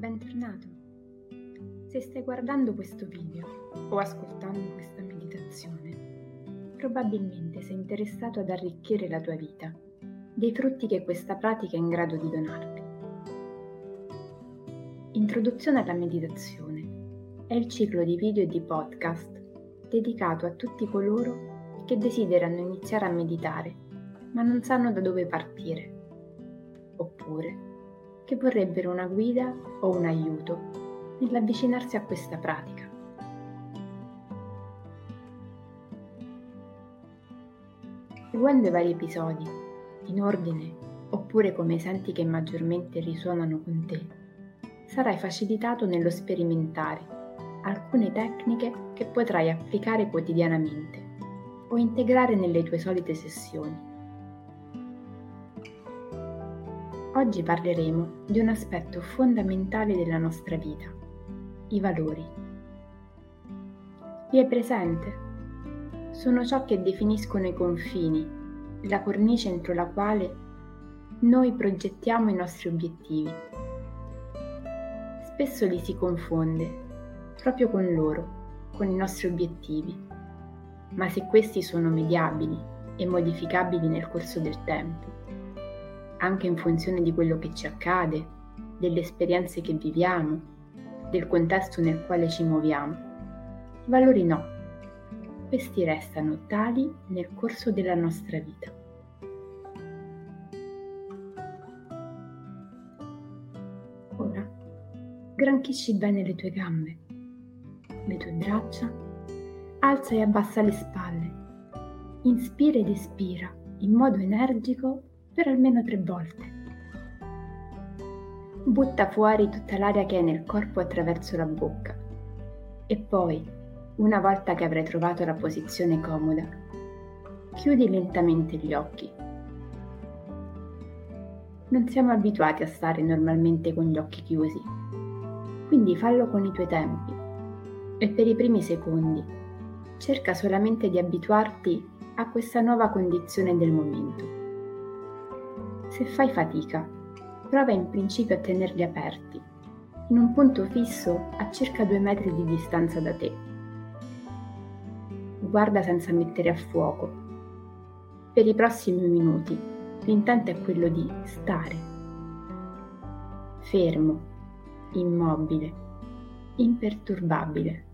Bentornato. Se stai guardando questo video o ascoltando questa meditazione, probabilmente sei interessato ad arricchire la tua vita dei frutti che questa pratica è in grado di donarti. Introduzione alla meditazione è il ciclo di video e di podcast dedicato a tutti coloro che desiderano iniziare a meditare ma non sanno da dove partire, oppure che vorrebbero una guida o un aiuto nell'avvicinarsi a questa pratica. Seguendo i vari episodi, in ordine oppure come senti che maggiormente risuonano con te, sarai facilitato nello sperimentare alcune tecniche che potrai applicare quotidianamente o integrare nelle tue solite sessioni Oggi parleremo di un aspetto fondamentale della nostra vita, i valori. Vi è presente? Sono ciò che definiscono i confini, la cornice entro la quale noi progettiamo i nostri obiettivi. Spesso li si confonde proprio con loro, con i nostri obiettivi, ma se questi sono mediabili e modificabili nel corso del tempo, anche in funzione di quello che ci accade, delle esperienze che viviamo, del contesto nel quale ci muoviamo. I valori no, questi restano tali nel corso della nostra vita. Ora, granchisci bene le tue gambe, le tue braccia, alza e abbassa le spalle, inspira ed espira in modo energico per almeno tre volte. Butta fuori tutta l'aria che hai nel corpo attraverso la bocca e poi, una volta che avrai trovato la posizione comoda, chiudi lentamente gli occhi. Non siamo abituati a stare normalmente con gli occhi chiusi, quindi fallo con i tuoi tempi e per i primi secondi cerca solamente di abituarti a questa nuova condizione del momento. Se fai fatica, prova in principio a tenerli aperti, in un punto fisso a circa due metri di distanza da te. Guarda senza mettere a fuoco. Per i prossimi minuti l'intento è quello di stare, fermo, immobile, imperturbabile.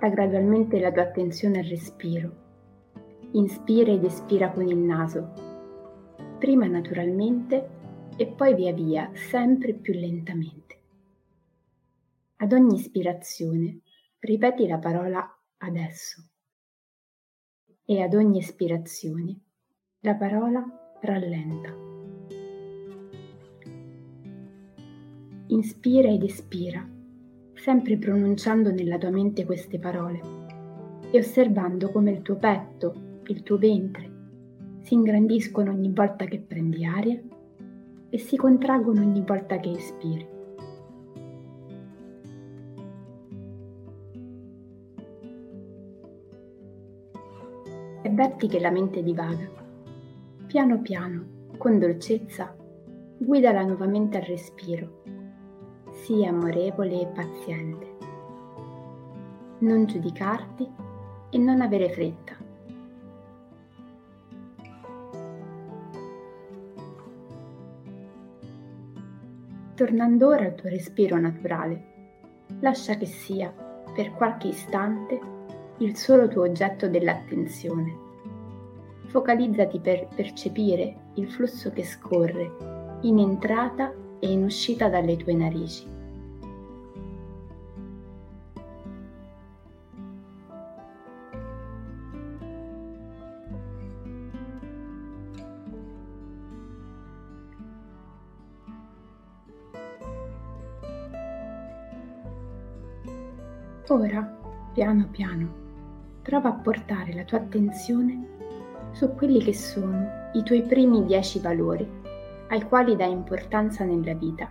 Porta gradualmente la tua attenzione al respiro. Inspira ed espira con il naso, prima naturalmente e poi via via, sempre più lentamente. Ad ogni ispirazione ripeti la parola adesso e ad ogni espirazione la parola rallenta. Inspira ed espira sempre pronunciando nella tua mente queste parole e osservando come il tuo petto, il tuo ventre, si ingrandiscono ogni volta che prendi aria e si contraggono ogni volta che espiri. Avverti che la mente divaga. Piano piano, con dolcezza, guidala nuovamente al respiro Sii amorevole e paziente. Non giudicarti e non avere fretta. Tornando ora al tuo respiro naturale, lascia che sia, per qualche istante, il solo tuo oggetto dell'attenzione. Focalizzati per percepire il flusso che scorre in entrata e in uscita dalle tue narici. Ora, piano piano, prova a portare la tua attenzione su quelli che sono i tuoi primi dieci valori ai quali dai importanza nella vita.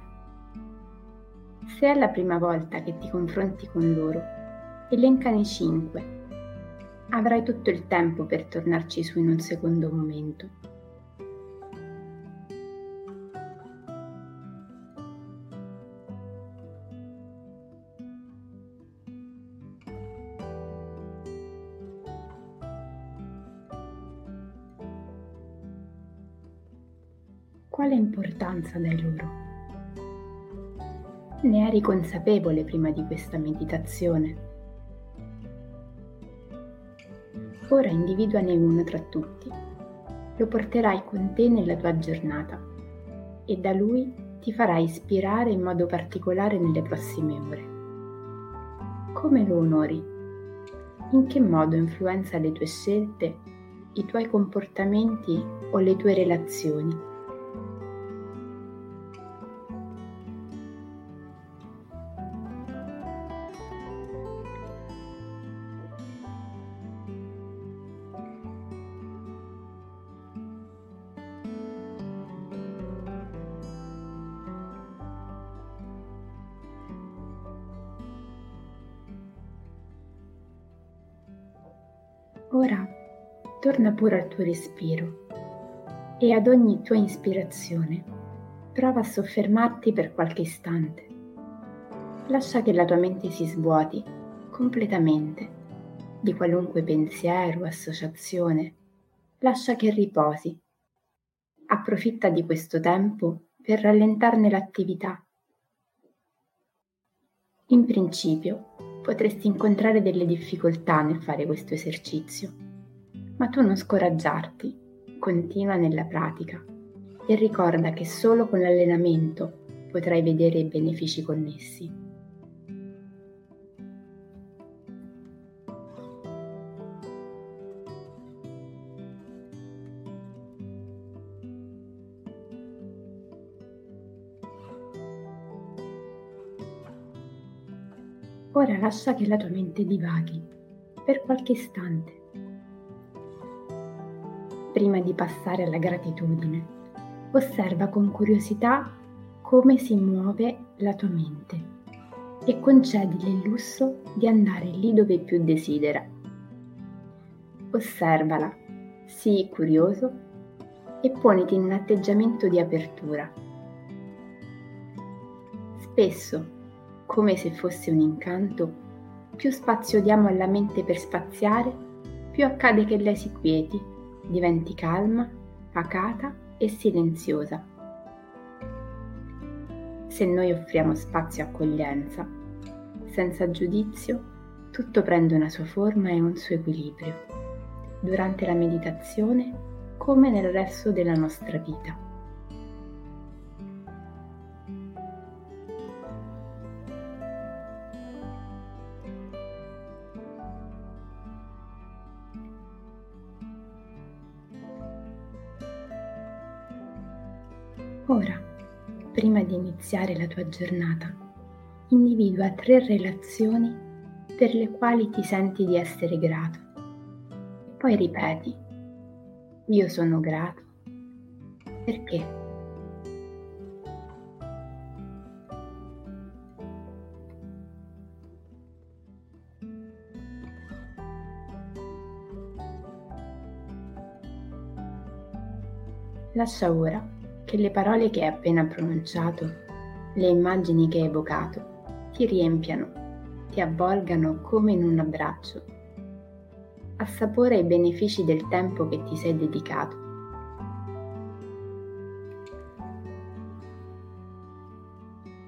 Se è la prima volta che ti confronti con loro, elencane 5. avrai tutto il tempo per tornarci su in un secondo momento. Quale importanza dai loro? Ne eri consapevole prima di questa meditazione? Ora individuane uno tra tutti. Lo porterai con te nella tua giornata e da lui ti farai ispirare in modo particolare nelle prossime ore. Come lo onori? In che modo influenza le tue scelte, i tuoi comportamenti o le tue relazioni? Ora torna pure al tuo respiro e ad ogni tua ispirazione prova a soffermarti per qualche istante. Lascia che la tua mente si svuoti completamente di qualunque pensiero, associazione. Lascia che riposi. Approfitta di questo tempo per rallentarne l'attività. In principio, potresti incontrare delle difficoltà nel fare questo esercizio, ma tu non scoraggiarti, continua nella pratica e ricorda che solo con l'allenamento potrai vedere i benefici connessi. Ora lascia che la tua mente divaghi per qualche istante. Prima di passare alla gratitudine, osserva con curiosità come si muove la tua mente e concedile il lusso di andare lì dove più desidera. Osservala, sii curioso e poniti in un atteggiamento di apertura. Spesso come se fosse un incanto, più spazio diamo alla mente per spaziare, più accade che lei si quieti, diventi calma, pacata e silenziosa. Se noi offriamo spazio e accoglienza, senza giudizio, tutto prende una sua forma e un suo equilibrio, durante la meditazione come nel resto della nostra vita. Ora, prima di iniziare la tua giornata, individua tre relazioni per le quali ti senti di essere grato. Poi ripeti, io sono grato. Perché? Lascia ora che le parole che hai appena pronunciato, le immagini che hai evocato, ti riempiano, ti avvolgano come in un abbraccio. Assapora i benefici del tempo che ti sei dedicato.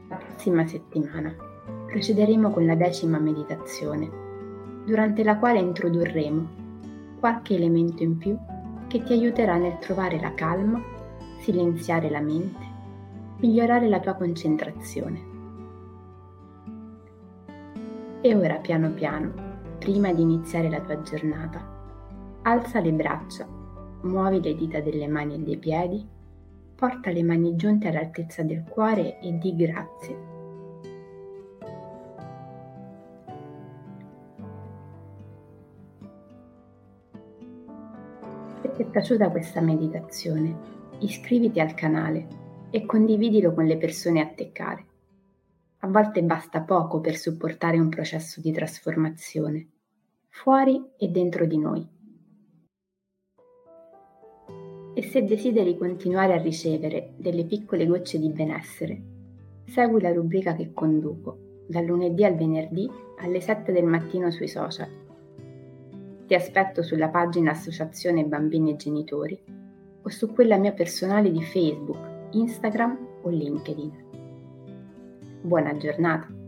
La prossima settimana procederemo con la decima meditazione, durante la quale introdurremo qualche elemento in più che ti aiuterà nel trovare la calma silenziare la mente, migliorare la tua concentrazione. E ora piano piano, prima di iniziare la tua giornata, alza le braccia, muovi le dita delle mani e dei piedi, porta le mani giunte all'altezza del cuore e di grazie. Se ti è piaciuta questa meditazione, iscriviti al canale e condividilo con le persone a te care. A volte basta poco per supportare un processo di trasformazione. fuori e dentro di noi. E se desideri continuare a ricevere delle piccole gocce di benessere, segui la rubrica che conduco dal lunedì al venerdì alle 7 del mattino sui social. Ti aspetto sulla pagina Associazione Bambini e Genitori su quella mia personale di Facebook, Instagram o LinkedIn. Buona giornata!